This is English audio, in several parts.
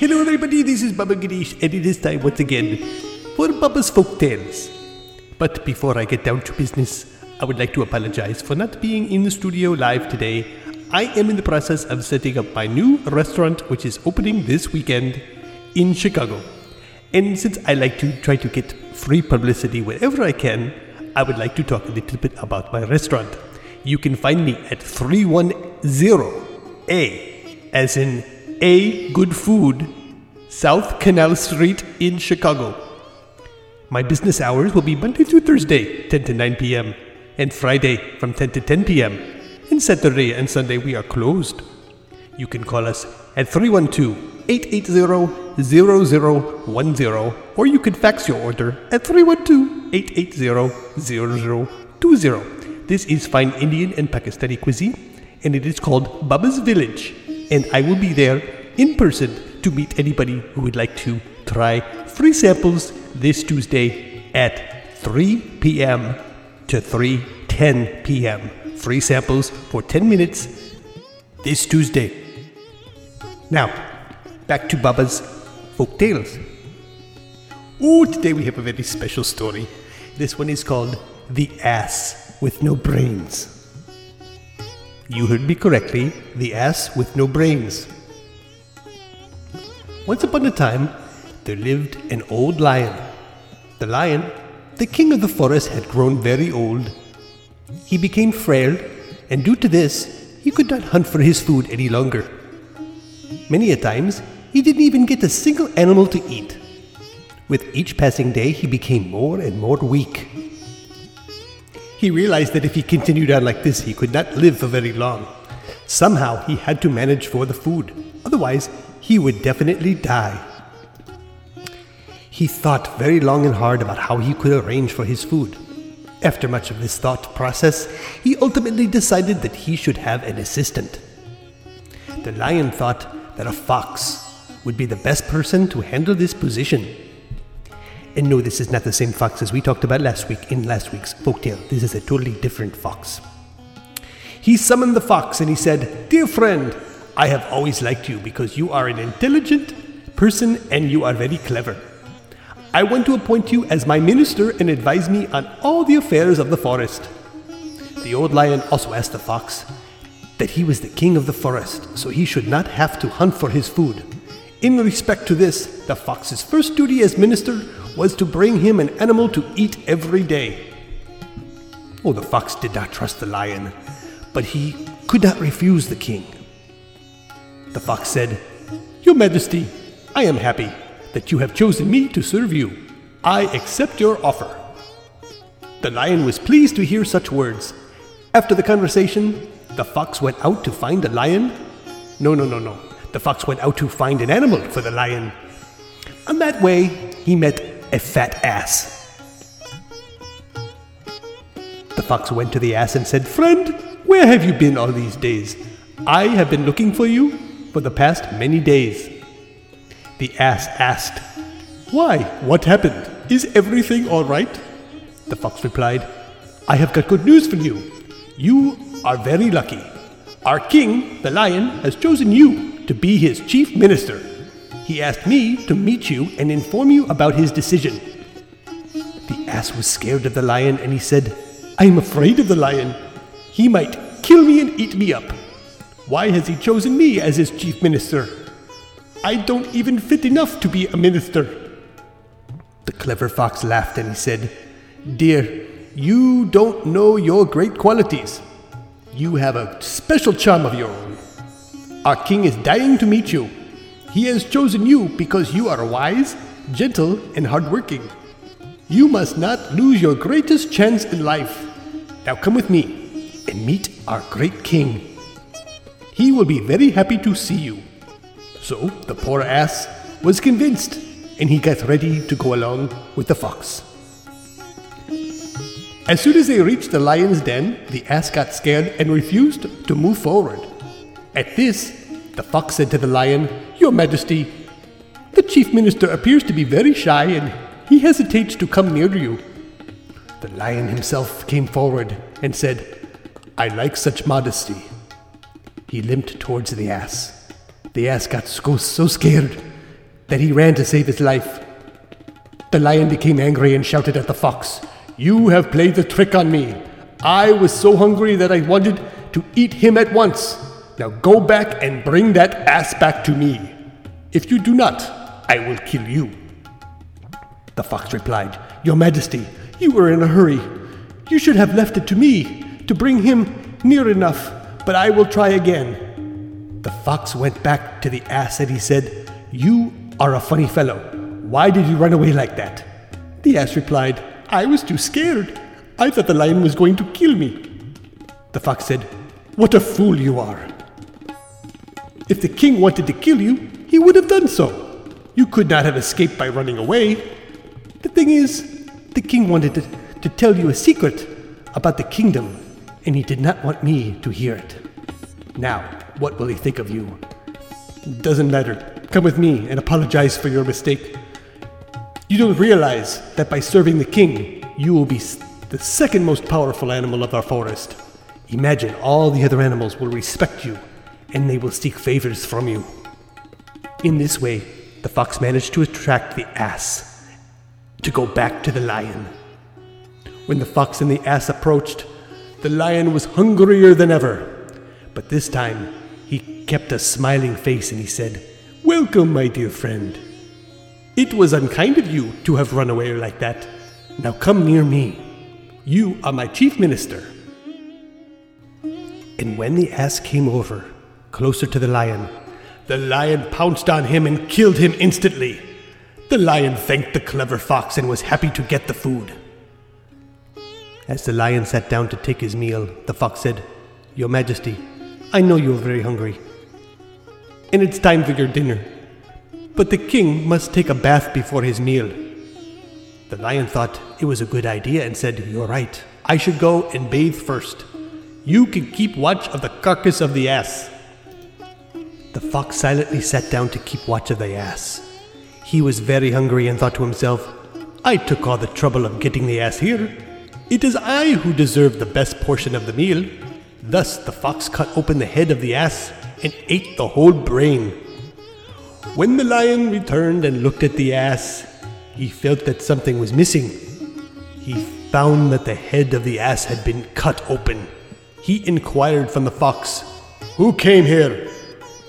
Hello, everybody. This is Baba Ganesh, and it is time once again for Baba's Folk Tales. But before I get down to business, I would like to apologize for not being in the studio live today. I am in the process of setting up my new restaurant, which is opening this weekend in Chicago. And since I like to try to get free publicity wherever I can, I would like to talk a little bit about my restaurant. You can find me at 310A, as in A Good Food, South Canal Street in Chicago. My business hours will be Monday through Thursday, 10 to 9 p.m., and Friday from 10 to 10 p.m. And Saturday and Sunday we are closed. You can call us at 312 880 0010, or you can fax your order at 312 880 0020. This is fine Indian and Pakistani cuisine, and it is called Baba's Village. And I will be there in person to meet anybody who would like to try free samples this Tuesday at 3 p.m. to 3:10 p.m. Free samples for 10 minutes this Tuesday. Now, back to Baba's folk tales. Oh, today we have a very special story. This one is called The Ass with No Brains. You heard me correctly, The Ass with No Brains. Once upon a time, there lived an old lion. The lion, the king of the forest, had grown very old. He became frail, and due to this, he could not hunt for his food any longer. Many a times, he didn't even get a single animal to eat. With each passing day, he became more and more weak. He realized that if he continued on like this, he could not live for very long. Somehow, he had to manage for the food. Otherwise, he would definitely die. He thought very long and hard about how he could arrange for his food. After much of this thought process, he ultimately decided that he should have an assistant. The lion thought that a fox would be the best person to handle this position. And no, this is not the same fox as we talked about last week in last week's folktale. This is a totally different fox. He summoned the fox and he said, Dear friend, I have always liked you because you are an intelligent person and you are very clever. I want to appoint you as my minister and advise me on all the affairs of the forest. The old lion also asked the fox that he was the king of the forest, so he should not have to hunt for his food. In respect to this, the fox's first duty as minister was to bring him an animal to eat every day. Oh, the fox did not trust the lion, but he could not refuse the king. The fox said, Your Majesty, I am happy that you have chosen me to serve you. I accept your offer. The lion was pleased to hear such words. After the conversation, the fox went out to find the lion. No, no, no, no. The fox went out to find an animal for the lion. On that way, he met a fat ass. The fox went to the ass and said, Friend, where have you been all these days? I have been looking for you for the past many days. The ass asked, Why, what happened? Is everything all right? The fox replied, I have got good news for you. You are very lucky. Our king, the lion, has chosen you to be his chief minister. He asked me to meet you and inform you about his decision. The ass was scared of the lion and he said, I am afraid of the lion. He might kill me and eat me up. Why has he chosen me as his chief minister? I don't even fit enough to be a minister. The clever fox laughed and he said, Dear, you don't know your great qualities. You have a special charm of your own. Our king is dying to meet you. He has chosen you because you are wise, gentle, and hardworking. You must not lose your greatest chance in life. Now come with me and meet our great king. He will be very happy to see you. So the poor ass was convinced and he got ready to go along with the fox. As soon as they reached the lion's den, the ass got scared and refused to move forward. At this, the fox said to the lion, Your Majesty, the chief minister appears to be very shy and he hesitates to come near you. The lion himself came forward and said, I like such modesty. He limped towards the ass. The ass got so, so scared that he ran to save his life. The lion became angry and shouted at the fox, You have played the trick on me. I was so hungry that I wanted to eat him at once. Now go back and bring that ass back to me. If you do not, I will kill you. The fox replied, Your Majesty, you were in a hurry. You should have left it to me to bring him near enough, but I will try again. The fox went back to the ass and he said, You are a funny fellow. Why did you run away like that? The ass replied, I was too scared. I thought the lion was going to kill me. The fox said, What a fool you are. If the king wanted to kill you, he would have done so. You could not have escaped by running away. The thing is, the king wanted to, to tell you a secret about the kingdom, and he did not want me to hear it. Now, what will he think of you? Doesn't matter. Come with me and apologize for your mistake. You don't realize that by serving the king, you will be the second most powerful animal of our forest. Imagine all the other animals will respect you and they will seek favors from you. In this way, the fox managed to attract the ass to go back to the lion. When the fox and the ass approached, the lion was hungrier than ever. But this time, he kept a smiling face and he said, Welcome, my dear friend. It was unkind of you to have run away like that. Now come near me. You are my chief minister. And when the ass came over, closer to the lion, the lion pounced on him and killed him instantly. The lion thanked the clever fox and was happy to get the food. As the lion sat down to take his meal, the fox said, Your Majesty, I know you are very hungry, and it's time for your dinner. But the king must take a bath before his meal. The lion thought it was a good idea and said, You're right. I should go and bathe first. You can keep watch of the carcass of the ass. The fox silently sat down to keep watch of the ass. He was very hungry and thought to himself, I took all the trouble of getting the ass here. It is I who deserve the best portion of the meal. Thus the fox cut open the head of the ass and ate the whole brain. When the lion returned and looked at the ass, he felt that something was missing. He found that the head of the ass had been cut open. He inquired from the fox, Who came here?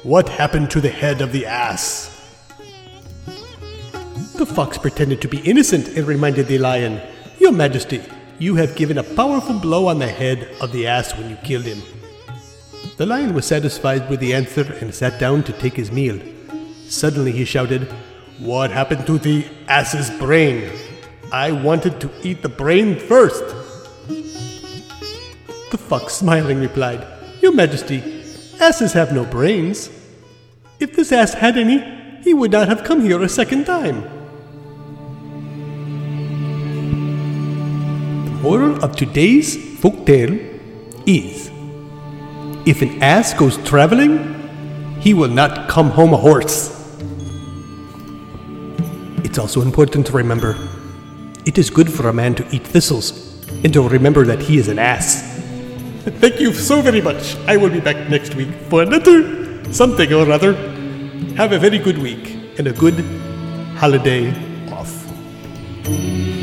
What happened to the head of the ass? The fox pretended to be innocent and reminded the lion, Your Majesty, you have given a powerful blow on the head of the ass when you killed him. The lion was satisfied with the answer and sat down to take his meal. Suddenly he shouted, What happened to the ass's brain? I wanted to eat the brain first. The fox smiling replied, Your Majesty, Asses have no brains. If this ass had any, he would not have come here a second time. The moral of today's folk tale is if an ass goes traveling, he will not come home a horse. It's also important to remember it is good for a man to eat thistles and to remember that he is an ass. Thank you so very much. I will be back next week for another something or other. Have a very good week and a good holiday off.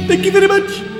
Thank you very much.